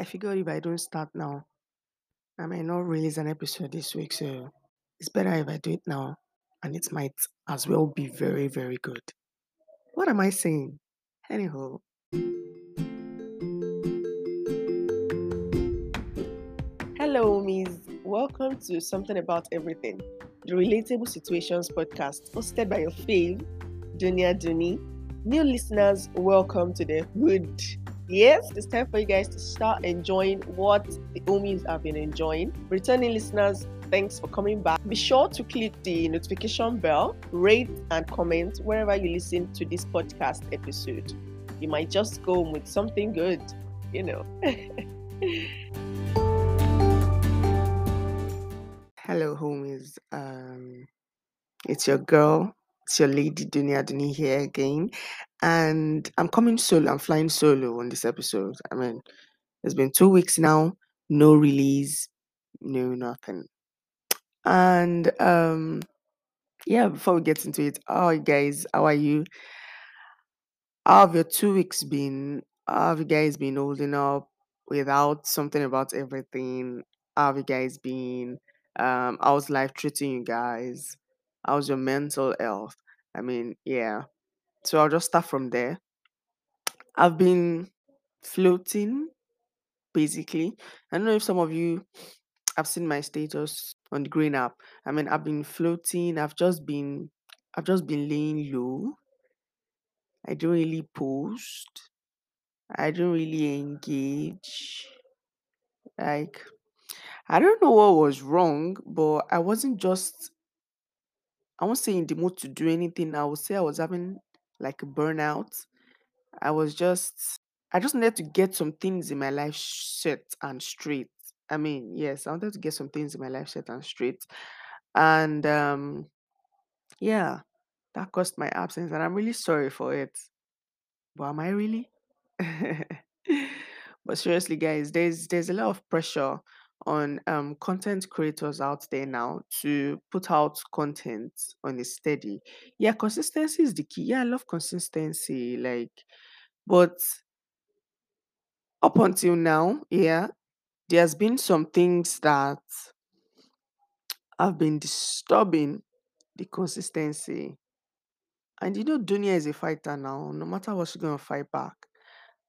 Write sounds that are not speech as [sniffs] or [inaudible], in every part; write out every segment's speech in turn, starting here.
I figured if I don't start now, I might not release an episode this week. So it's better if I do it now. And it might as well be very, very good. What am I saying? Anyhow. Hello, Miss. Welcome to Something About Everything, the Relatable Situations podcast, hosted by your fave, Dunia Duni. New listeners, welcome to the hood. Yes, it's time for you guys to start enjoying what the Omis have been enjoying. Returning listeners, thanks for coming back. Be sure to click the notification bell, rate, and comment wherever you listen to this podcast episode. You might just go with something good, you know. [laughs] Hello, homies. Um, it's your girl, it's your lady Dunia Duni here again, and I'm coming solo. I'm flying solo on this episode. I mean, it's been two weeks now, no release, no nothing. And um, yeah, before we get into it, are you guys? How are you? How have your two weeks been? How have you guys been holding up without something about everything? How have you guys been? Um, how's life treating you guys? How's your mental health? I mean, yeah. So I'll just start from there. I've been floating, basically. I don't know if some of you have seen my status on the green app. I mean, I've been floating. I've just been, I've just been laying low. I don't really post. I don't really engage. Like, I don't know what was wrong, but I wasn't just, I won't say in the mood to do anything. I would say I was having like burnout. I was just, I just needed to get some things in my life set and straight. I mean, yes, I wanted to get some things in my life set and straight. And um, yeah, that caused my absence. And I'm really sorry for it. But am I really? [laughs] but seriously, guys, there's there's a lot of pressure on um content creators out there now to put out content on a steady. Yeah, consistency is the key. Yeah, I love consistency. Like, but up until now, yeah, there's been some things that have been disturbing the consistency. And you know, Dunia is a fighter now. No matter what, she's gonna fight back.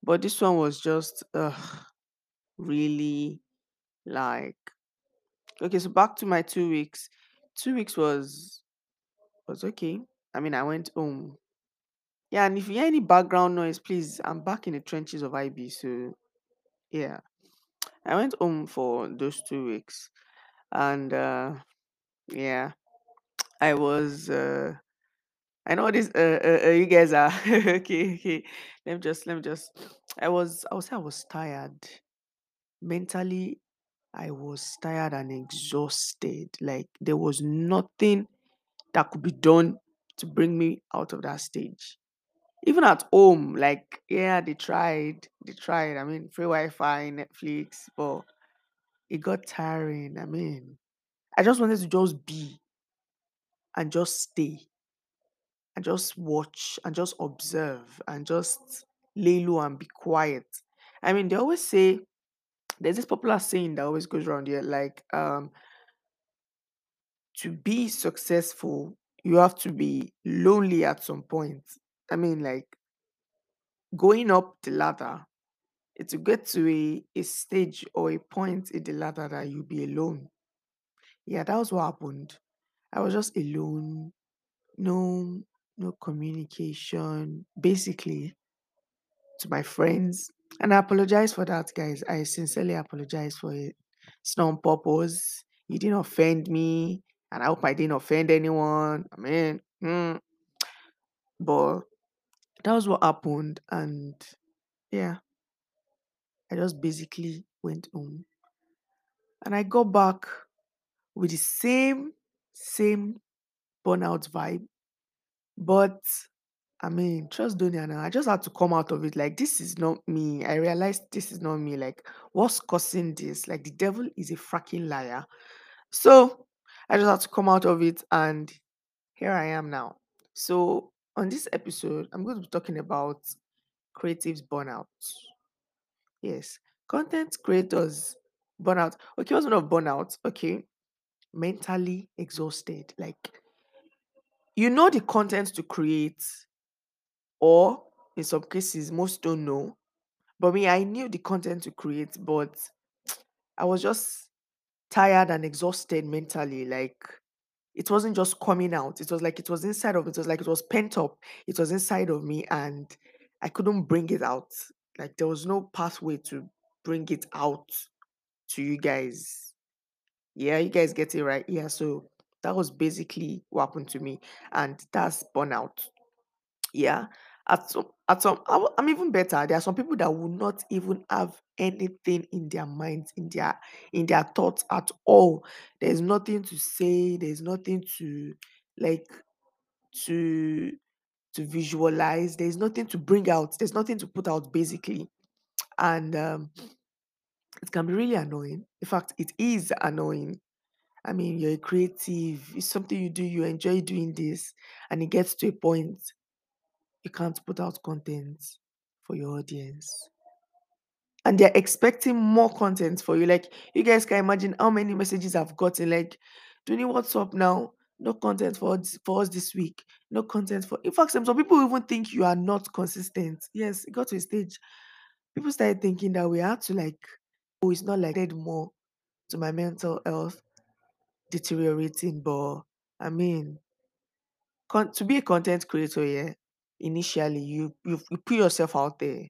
But this one was just really like okay. So back to my two weeks. Two weeks was was okay. I mean, I went home. Yeah, and if you hear any background noise, please, I'm back in the trenches of IB. So yeah, I went home for those two weeks, and uh, yeah, I was. Uh, I know this. Uh, uh, uh, you guys are [laughs] okay. Okay, let me just. Let me just. I was. I say I was tired mentally. I was tired and exhausted. Like there was nothing that could be done to bring me out of that stage. Even at home, like yeah, they tried. They tried. I mean, free Wi-Fi, Netflix, but it got tiring. I mean, I just wanted to just be and just stay and just watch and just observe and just lay low and be quiet. I mean, they always say there's this popular saying that always goes around here, like um, to be successful, you have to be lonely at some point. I mean, like going up the ladder, will get to a, a stage or a point in the ladder that you'll be alone. Yeah, that was what happened. I was just alone, no no communication, basically to my friends. And I apologize for that, guys. I sincerely apologize for it. It's not on purpose. You didn't offend me, and I hope I didn't offend anyone. I mean, hmm, but that was what happened, and yeah, I just basically went home, and I got back with the same same burnout vibe, but I mean, trust Donia now. I just had to come out of it. Like, this is not me. I realized this is not me. Like, what's causing this? Like, the devil is a freaking liar. So, I just had to come out of it, and here I am now. So, on this episode, I'm going to be talking about creatives burnout. Yes, Content creators burnout. Okay, what's one of burnout? Okay, mentally exhausted. Like you know the content to create, or in some cases, most don't know. But me, I knew the content to create, but I was just tired and exhausted mentally. Like it wasn't just coming out. It was like it was inside of it was like it was pent up. It was inside of me and I couldn't bring it out. Like there was no pathway to bring it out to you guys. Yeah, you guys get it right. Yeah, so that was basically what happened to me. And that's burnout. Yeah. At some, at some, I'm even better. There are some people that will not even have anything in their minds, in their in their thoughts at all. There's nothing to say. There's nothing to like to to visualize. There's nothing to bring out. There's nothing to put out basically, and um, it can be really annoying. In fact, it is annoying. I mean, you're a creative. It's something you do. You enjoy doing this, and it gets to a point you can't put out content for your audience. And they're expecting more content for you. Like, you guys can imagine how many messages I've gotten. Like, do Doing what's up now? No content for us, for us this week. No content for. In fact, some, some people even think you are not consistent. Yes, it got to a stage. People started thinking that we had to like, oh, it's not like that more to my mental health deteriorating. But I mean, con- to be a content creator, yeah, initially you, you you put yourself out there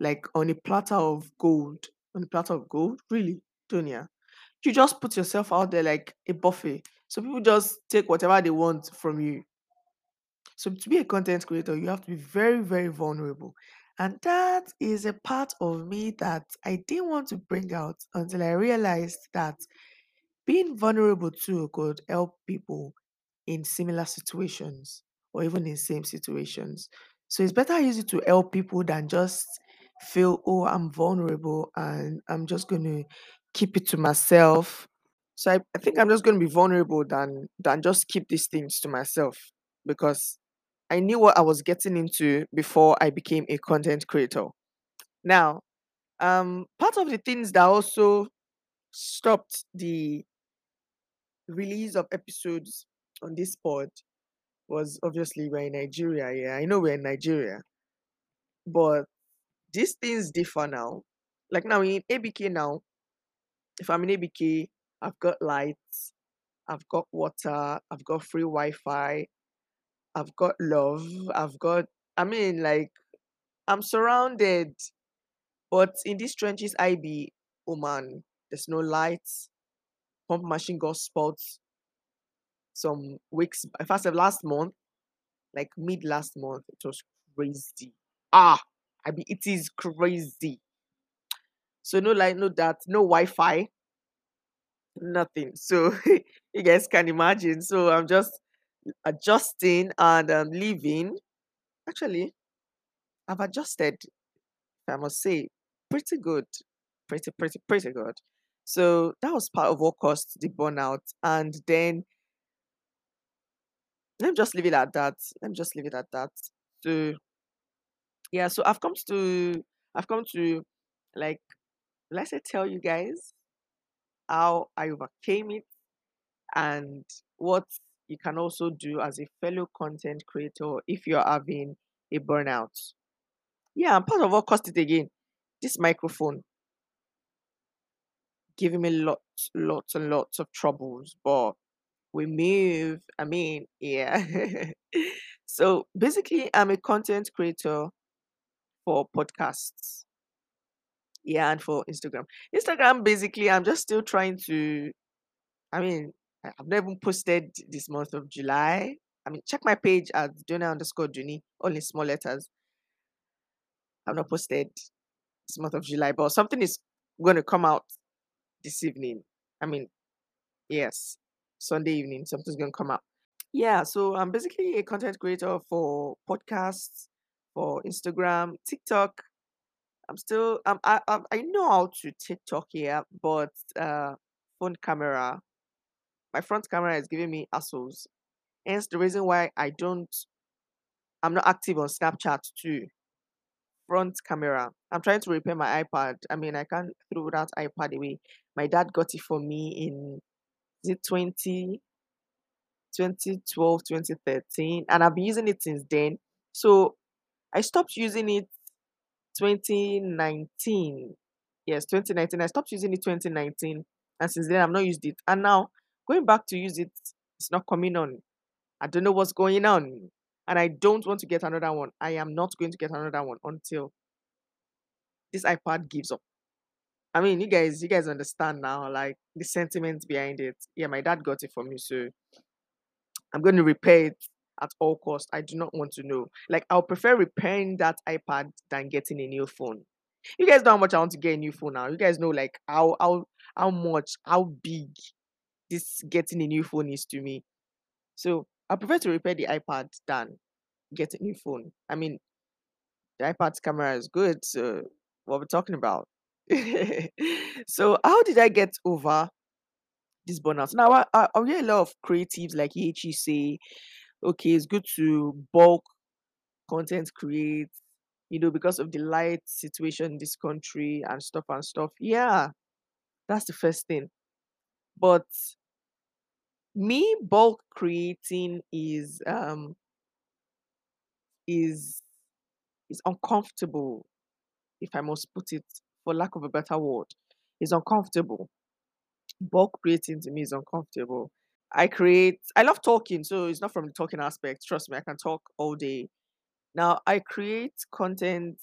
like on a platter of gold. On a platter of gold, really, Tonya. Ah. You just put yourself out there like a buffet. So people just take whatever they want from you. So to be a content creator, you have to be very, very vulnerable. And that is a part of me that I didn't want to bring out until I realized that being vulnerable too could help people in similar situations or even in same situations. So it's better I use it to help people than just feel, oh, I'm vulnerable and I'm just going to keep it to myself. So I, I think I'm just going to be vulnerable than than just keep these things to myself because I knew what I was getting into before I became a content creator. Now, um, part of the things that also stopped the release of episodes on this pod was obviously we're in Nigeria. Yeah, I know we're in Nigeria, but these things differ now. Like now in ABK now, if I'm in ABK, I've got lights, I've got water, I've got free Wi-Fi, I've got love, I've got I mean like I'm surrounded. But in these trenches I be, oh man, there's no lights, pump machine got spots some weeks in fact last month, like mid last month, it was crazy. Ah, I mean it is crazy. So no light, no that, no Wi-Fi, nothing. So [laughs] you guys can imagine. So I'm just adjusting and um, living. Actually, I've adjusted. I must say, pretty good, pretty pretty pretty good. So that was part of what caused the burnout, and then let me just leave it at that. Let me just leave it at that. So yeah, so I've come to I've come to like let's say tell you guys how I overcame it and what you can also do as a fellow content creator if you're having a burnout. Yeah, and part of what caused it again. This microphone giving me lots, lots and lots of troubles, but we move. I mean, yeah. [laughs] so basically, I'm a content creator for podcasts. Yeah, and for Instagram. Instagram, basically, I'm just still trying to. I mean, I've never posted this month of July. I mean, check my page at Duna underscore Juni, only small letters. I've not posted this month of July, but something is going to come out this evening. I mean, yes, Sunday evening, something's to come out. Yeah, so I'm basically a content creator for podcasts, for Instagram, TikTok. I'm still um I I, I know how to TikTok here, but uh phone camera, my front camera is giving me assholes. Hence the reason why I don't I'm not active on Snapchat too. front camera. I'm trying to repair my iPad. I mean, I can't throw that iPad away. My dad got it for me in it 20, 2012, 2013, and I've been using it since then. So I stopped using it 2019. Yes, 2019. I stopped using it 2019, and since then I've not used it. And now going back to use it, it's not coming on. I don't know what's going on, and I don't want to get another one. I am not going to get another one until this iPad gives up. I mean, you guys, you guys understand now, like the sentiment behind it. Yeah, my dad got it for me, so I'm going to repair it at all costs. I do not want to know. Like, I'll prefer repairing that iPad than getting a new phone. You guys know how much I want to get a new phone now. You guys know like how how how much how big this getting a new phone is to me. So I prefer to repair the iPad than get a new phone. I mean, the iPad's camera is good, so what we're talking about. [laughs] so how did I get over this burnout? Now I, I, hear a lot of creatives like Yechi say, okay, it's good to bulk content create, you know, because of the light situation in this country and stuff and stuff. Yeah, that's the first thing. But me bulk creating is um is is uncomfortable, if I must put it for lack of a better word. Is uncomfortable. Bulk creating to me is uncomfortable. I create I love talking, so it's not from the talking aspect. Trust me, I can talk all day. Now I create content.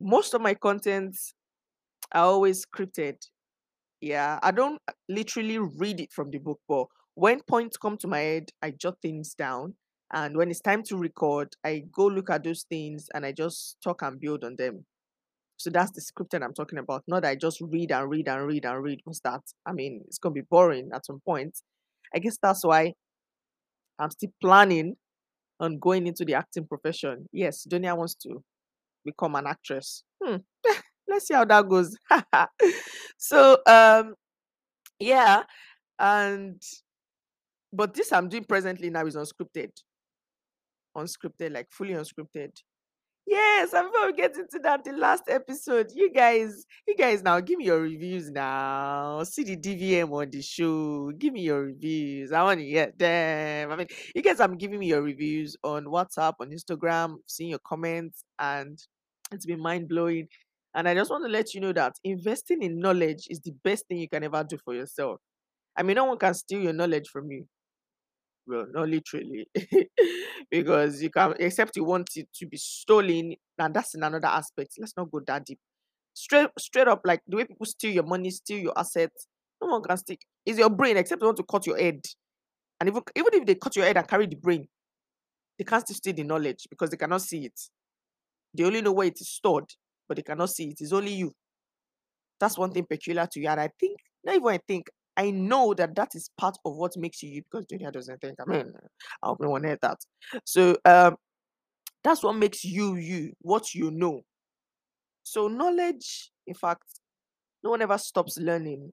Most of my content are always scripted. Yeah, I don't literally read it from the book, but when points come to my head, I jot things down. And when it's time to record, I go look at those things and I just talk and build on them. So that's the scripting I'm talking about. Not that I just read and read and read and read. What's that? I mean, it's gonna be boring at some point. I guess that's why I'm still planning on going into the acting profession. Yes, Donia wants to become an actress. Hmm. [laughs] Let's see how that goes. [laughs] so um yeah, and but this I'm doing presently now is unscripted. Unscripted, like fully unscripted. Yes, and before we get into that, the last episode, you guys, you guys now give me your reviews now. See the DVM on the show. Give me your reviews. I want to hear them. I mean, you guys I'm giving me your reviews on WhatsApp, on Instagram, seeing your comments, and it's been mind blowing. And I just want to let you know that investing in knowledge is the best thing you can ever do for yourself. I mean, no one can steal your knowledge from you. Well, not literally, [laughs] because you can, except you want it to be stolen, and that's in another aspect. Let's not go that deep. Straight, straight up, like the way people steal your money, steal your assets. No one can steal. It's your brain, except they want to cut your head. And even even if they cut your head and carry the brain, they can't still steal the knowledge because they cannot see it. They only know where it is stored, but they cannot see it. It's only you. That's one thing peculiar to you. And I think, not even I think, I know that that is part of what makes you you because Junior doesn't think. I mean, I hope no one heard that. So um, that's what makes you you, what you know. So knowledge, in fact, no one ever stops learning.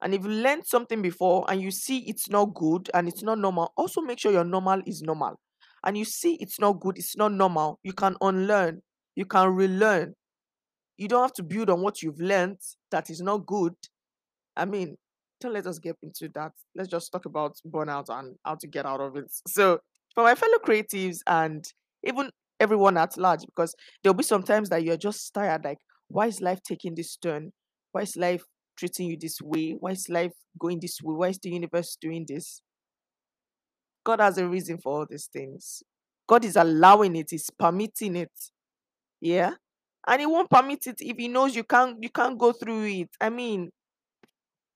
And if you learned something before and you see it's not good and it's not normal, also make sure your normal is normal. And you see it's not good, it's not normal, you can unlearn, you can relearn. You don't have to build on what you've learned that is not good. I mean, don't let us get into that. Let's just talk about burnout and how to get out of it. So, for my fellow creatives and even everyone at large, because there'll be some times that you're just tired, like, why is life taking this turn? Why is life treating you this way? Why is life going this way? Why is the universe doing this? God has a reason for all these things. God is allowing it, He's permitting it. Yeah. And he won't permit it if he knows you can't you can't go through it. I mean,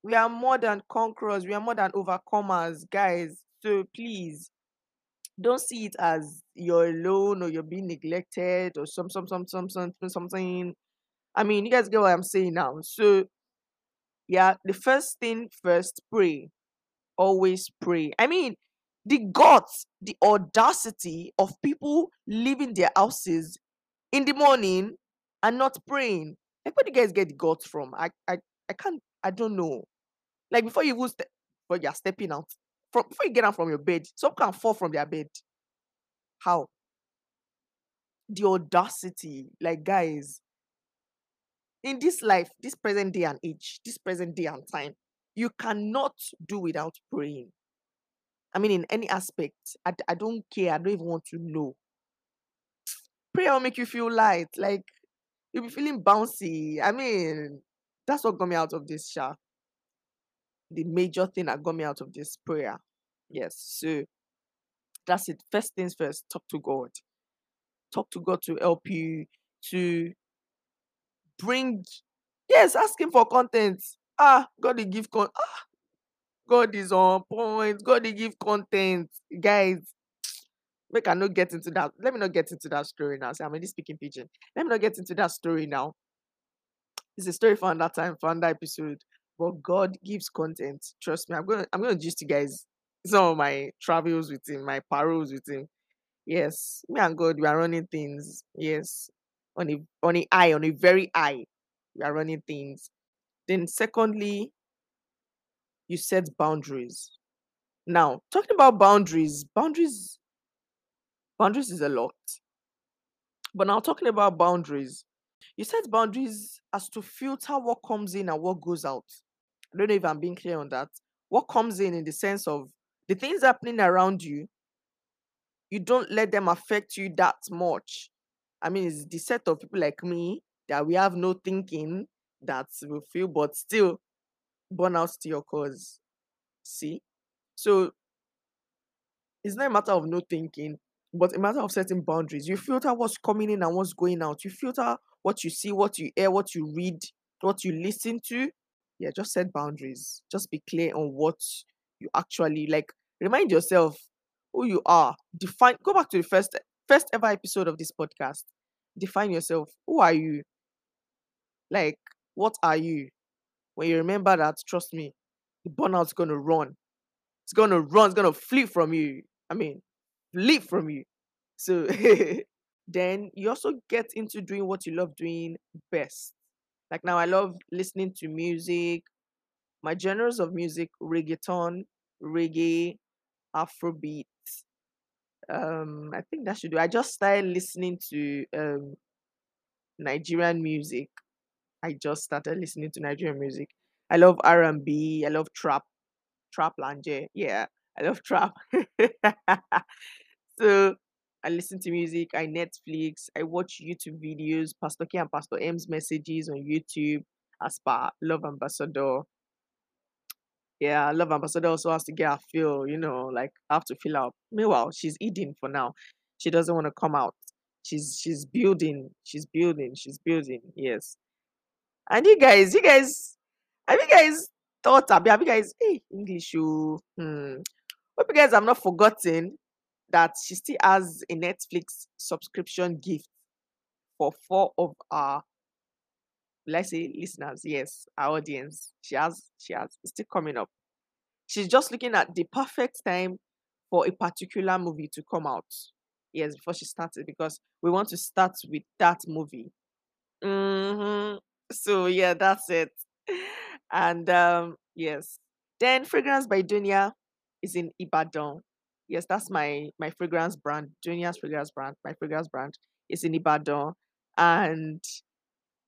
we are more than conquerors, we are more than overcomers, guys. So please don't see it as you're alone or you're being neglected or some some some some something something. I mean, you guys get what I'm saying now. So yeah, the first thing first, pray. Always pray. I mean, the guts, the audacity of people leaving their houses in the morning and not praying. Like where do you guys get the guts from? I I, I can't I don't know. Like before you even step but you're stepping out. From before you get out from your bed, some can fall from their bed. How? the audacity. Like, guys, in this life, this present day and age, this present day and time, you cannot do without praying. I mean, in any aspect, I, I don't care. I don't even want to know. Prayer will make you feel light. Like, you'll be feeling bouncy. I mean, that's what got me out of this, Sha. The major thing that got me out of this prayer. Yes. So that's it. First things first, talk to God. Talk to God to help you to bring yes, asking for content. Ah, God will give con ah, God is on point. God will give content. Guys, make I not get into that. Let me not get into that story now. See, I'm already speaking pidgin. Let me not get into that story now. It's a story for another time, for another episode. But God gives content. Trust me. I'm gonna I'm gonna just you guys some of my travels with him, my paroles with him. Yes, me and God, we are running things. Yes, on a on a eye, on a very eye, we are running things. Then, secondly, you set boundaries. Now, talking about boundaries, boundaries, boundaries is a lot. But now, talking about boundaries, you set boundaries as to filter what comes in and what goes out. I don't know if I'm being clear on that. What comes in, in the sense of the things happening around you, you don't let them affect you that much. I mean, it's the set of people like me that we have no thinking that we feel, but still burnout to your cause. See? So it's not a matter of no thinking, but a matter of setting boundaries. You filter what's coming in and what's going out. You filter what you see, what you hear, what you read, what you listen to. Yeah, just set boundaries. Just be clear on what you actually like. Remind yourself who you are. Define. Go back to the first first ever episode of this podcast. Define yourself. Who are you? Like, what are you? When you remember that, trust me, the burnout's gonna run. It's gonna run, it's gonna flee from you. I mean, flee from you. So [laughs] then you also get into doing what you love doing best. Like now, I love listening to music. My genres of music reggaeton, reggae, Afrobeat. Um, I think that should do. I just started listening to um Nigerian music. I just started listening to Nigerian music. I love R and B. I love trap, trap lanje. Yeah, I love trap. [laughs] so I listen to music. I Netflix. I watch YouTube videos. Pastor K and Pastor M's messages on YouTube. As per Love Ambassador. Yeah, Love Ambassador also has to get a feel. You know, like I have to fill out. Meanwhile, she's eating for now. She doesn't want to come out. She's she's building. She's building. She's building. Yes. And you guys, you guys, have you guys thought about, have you guys, hey, English, you, hmm. Hope you guys have not forgotten that she still has a Netflix subscription gift for four of our, let's say, listeners. Yes, our audience. She has, she has, it's still coming up. She's just looking at the perfect time for a particular movie to come out. Yes, before she started, because we want to start with that movie. Mm-hmm. So yeah, that's it. And um, yes. Then Fragrance by Dunia is in Ibadan. Yes, that's my my fragrance brand. Junior's fragrance brand. My fragrance brand is in Ibadan. And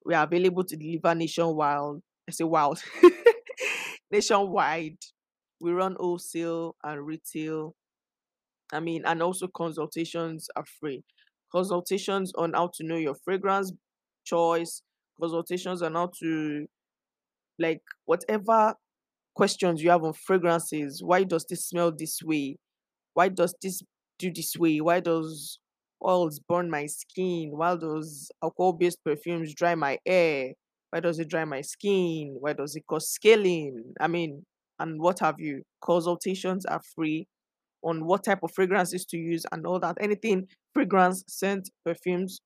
we are available to deliver nationwide. I say wild. [laughs] nationwide. We run wholesale and retail. I mean, and also consultations are free. Consultations on how to know your fragrance choice, consultations on how to like whatever questions you have on fragrances. Why does this smell this way? Why does this do this way? Why does oils burn my skin? Why does alcohol-based perfumes dry my hair? Why does it dry my skin? Why does it cause scaling? I mean, and what have you? Consultations are free on what type of fragrances to use and all that. Anything fragrance, scent, perfumes,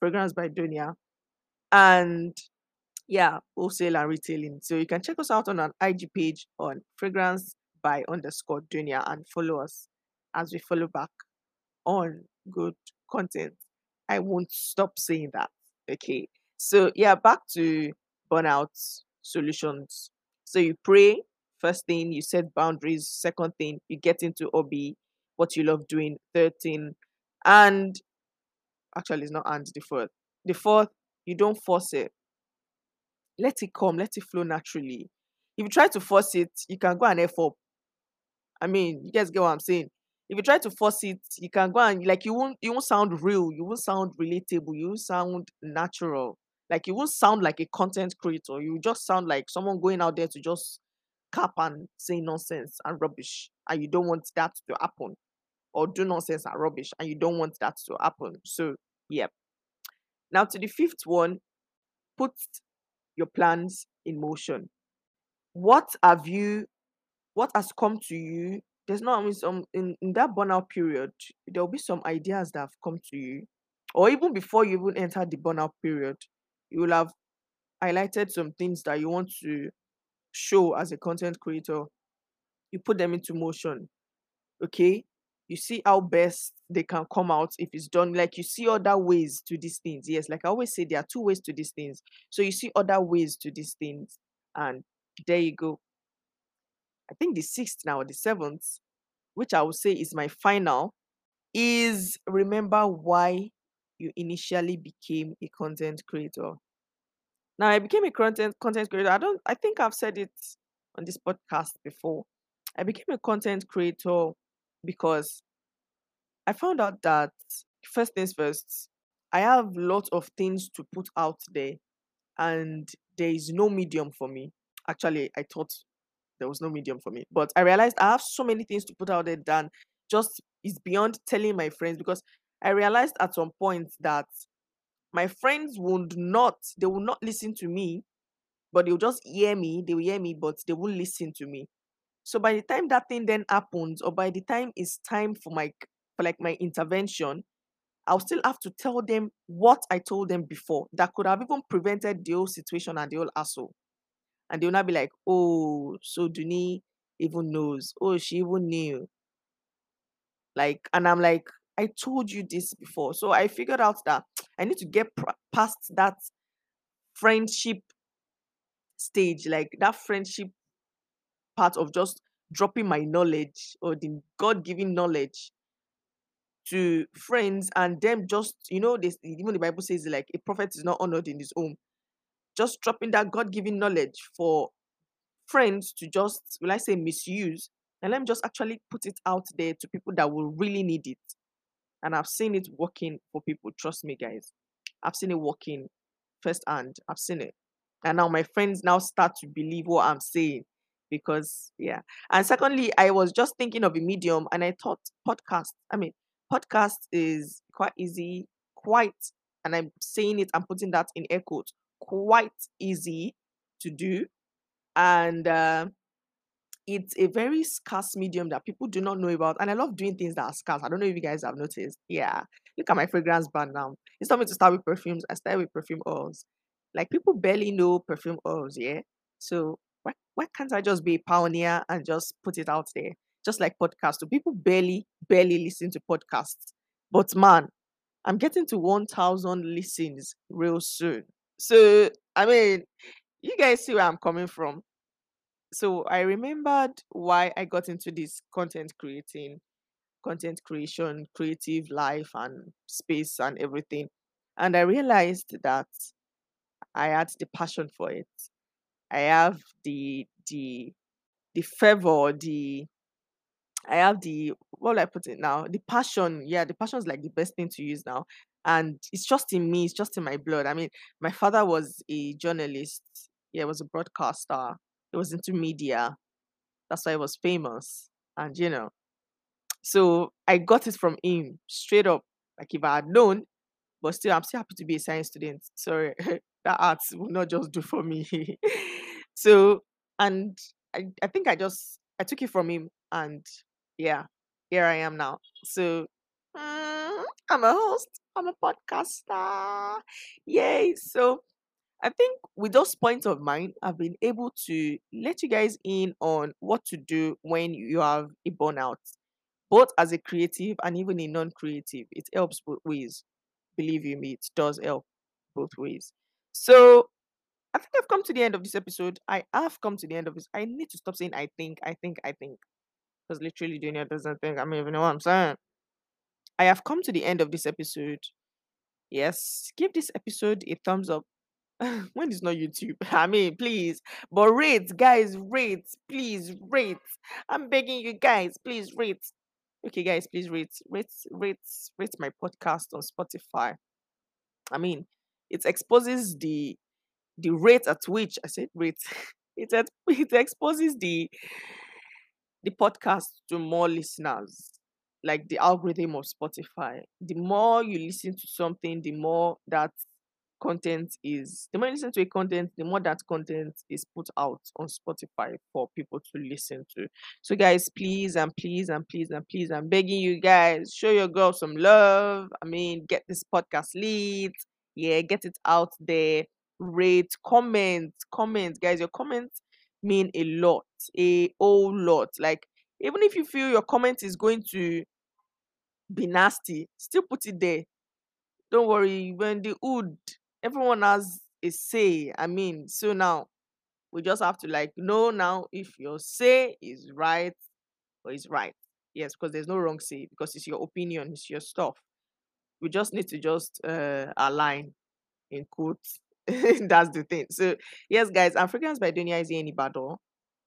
fragrance by Dunia. And yeah, wholesale and retailing. So you can check us out on an IG page on fragrance by underscore Dunia and follow us as we follow back on good content. I won't stop saying that. Okay. So yeah, back to burnout solutions. So you pray, first thing, you set boundaries, second thing, you get into hobby, what you love doing, third thing, and actually it's not and the fourth. The fourth, you don't force it. Let it come, let it flow naturally. If you try to force it, you can go and F up. I mean, you guys get what I'm saying. If you try to force it, you can go and like you won't you won't sound real, you won't sound relatable, you won't sound natural. Like you won't sound like a content creator. You just sound like someone going out there to just cap and say nonsense and rubbish. And you don't want that to happen. Or do nonsense and rubbish. And you don't want that to happen. So yeah. Now to the fifth one, put your plans in motion. What have you what has come to you? There's not I mean some in, in that burnout period, there'll be some ideas that have come to you. Or even before you even enter the burnout period, you will have highlighted some things that you want to show as a content creator. You put them into motion. Okay. You see how best they can come out if it's done. Like you see other ways to these things. Yes, like I always say, there are two ways to these things. So you see other ways to these things. And there you go. I think the sixth now, the seventh, which I would say is my final, is remember why you initially became a content creator. Now I became a content content creator. I don't I think I've said it on this podcast before. I became a content creator because I found out that first things first, I have lots of things to put out there and there is no medium for me. Actually, I thought there was no medium for me, but I realized I have so many things to put out there than just is beyond telling my friends because I realized at some point that my friends would not, they will not listen to me, but they'll just hear me, they will hear me, but they won't listen to me. So by the time that thing then happens, or by the time it's time for my for like my intervention, I'll still have to tell them what I told them before that could have even prevented the whole situation and the whole asshole. And they'll not be like, oh, so Duni even knows. Oh, she even knew. Like, and I'm like, I told you this before. So I figured out that I need to get pr- past that friendship stage, like that friendship part of just dropping my knowledge or the God given knowledge to friends and them just, you know, this even the Bible says like a prophet is not honored in his home. Just dropping that God given knowledge for friends to just, will I say, misuse, and let me just actually put it out there to people that will really need it. And I've seen it working for people. Trust me, guys. I've seen it working firsthand. I've seen it. And now my friends now start to believe what I'm saying. Because yeah. And secondly, I was just thinking of a medium and I thought podcast. I mean, podcast is quite easy, quite, and I'm saying it, I'm putting that in air quotes, quite easy to do. And uh, it's a very scarce medium that people do not know about. And I love doing things that are scarce. I don't know if you guys have noticed. Yeah. Look at my fragrance brand now. It's not me to start with perfumes. I start with perfume oils. Like people barely know perfume oils, yeah. So why why can't I just be a pioneer and just put it out there? Just like podcasts. So people barely, barely listen to podcasts. But man, I'm getting to 1,000 listens real soon. So, I mean, you guys see where I'm coming from so I remembered why I got into this content creating, content creation, creative life and space and everything. And I realized that I had the passion for it. I have the the the fervor, the I have the what will I put it now? The passion. Yeah, the passion is like the best thing to use now. And it's just in me, it's just in my blood. I mean, my father was a journalist, yeah, was a broadcaster he was into media. That's why he was famous. And you know, so I got it from him straight up. Like if I had known, but still, I'm still happy to be a science student. Sorry, [laughs] that art will not just do for me. [laughs] so, and I, I think I just I took it from him, and yeah, here I am now. So, I'm a host. I'm a podcaster. Yay! So I think with those points of mine, I've been able to let you guys in on what to do when you have a burnout, both as a creative and even a non creative. It helps both ways. Believe you me, it does help both ways. So I think I've come to the end of this episode. I have come to the end of this. I need to stop saying I think, I think, I think. Because literally Junior doesn't think. I mean, you know what I'm saying. I have come to the end of this episode. Yes, give this episode a thumbs up. [laughs] when it's not YouTube, [laughs] I mean, please, but rate, guys, rate, please rate. I'm begging you guys, please rate. Okay, guys, please rate, rate, rate, rate my podcast on Spotify. I mean, it exposes the the rate at which I said rate. [laughs] It it exposes the the podcast to more listeners, like the algorithm of Spotify. The more you listen to something, the more that content is the more you listen to a content, the more that content is put out on Spotify for people to listen to. So guys, please and please and please and please, I'm begging you guys, show your girl some love. I mean, get this podcast lead. Yeah, get it out there. Rate, comment, comment, guys. Your comments mean a lot, a whole lot. Like, even if you feel your comment is going to be nasty, still put it there. Don't worry, when the wood, everyone has a say. I mean, so now we just have to like know now if your say is right or is right. Yes, because there's no wrong say because it's your opinion, it's your stuff. We just need to just uh align in quotes. [laughs] That's the thing. So yes, guys, Fragrance by Dunia is in Ibadan.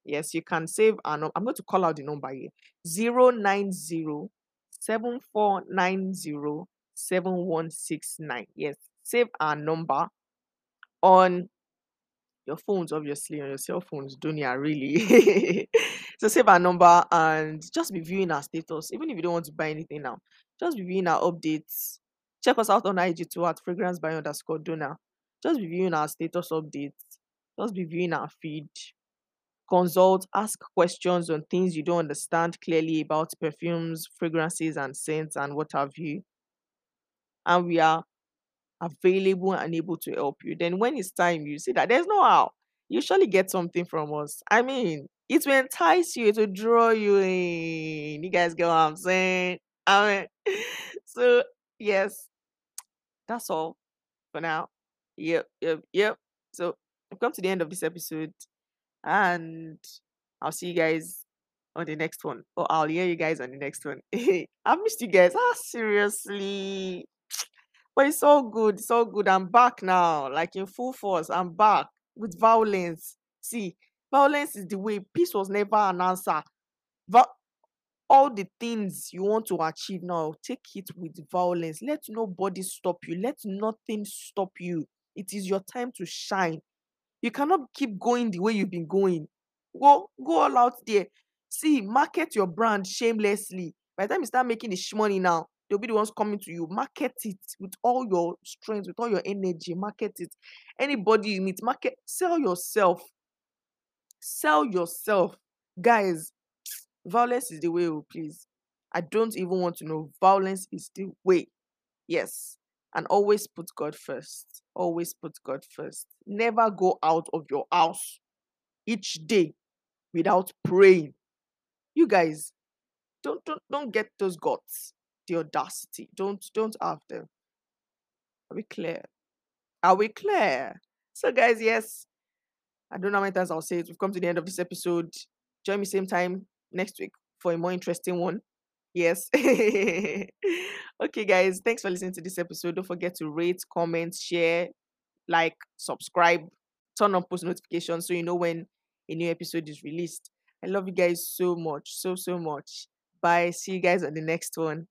Yes, you can save our. I'm going to call out the number here. 090 7490 7169. Yes, save our number on your phones, obviously, on your cell phones, Dunia, really. [laughs] so save our number and just be viewing our status, even if you don't want to buy anything now. Just be viewing our updates. Check us out on IG too at fragrance by underscore donor. Just be viewing our status updates. Just be viewing our feed. Consult, ask questions on things you don't understand clearly about perfumes, fragrances, and scents, and what have you. And we are available and able to help you. Then, when it's time, you see that there's no how. You surely get something from us. I mean, it will entice you, it will draw you in. You guys get what I'm saying? I mean, [laughs] so yes, that's all for now. Yep, yep, yep. So we've come to the end of this episode, and I'll see you guys on the next one. Or I'll hear you guys on the next one. [laughs] I've missed you guys. Ah, seriously. [sniffs] But it's all good. It's all good. I'm back now, like in full force. I'm back with violence. See, violence is the way. Peace was never an answer. Va- all the things you want to achieve now, take it with violence. Let nobody stop you. Let nothing stop you. It is your time to shine. You cannot keep going the way you've been going. Go, go all out there. See, market your brand shamelessly. By the time you start making the money now, they'll be the ones coming to you. Market it with all your strength, with all your energy. Market it. Anybody you meet, market, sell yourself. Sell yourself. Guys, violence is the way, oh, please. I don't even want to know. Violence is the way. Yes. And always put God first. Always put God first. Never go out of your house each day without praying. You guys, don't don't don't get those guts, the audacity. Don't don't have them. Are we clear? Are we clear? So, guys, yes, I don't know how many times I'll say it. We've come to the end of this episode. Join me same time next week for a more interesting one. Yes. [laughs] okay, guys, thanks for listening to this episode. Don't forget to rate, comment, share, like, subscribe, turn on post notifications so you know when a new episode is released. I love you guys so much, so, so much. Bye. See you guys on the next one.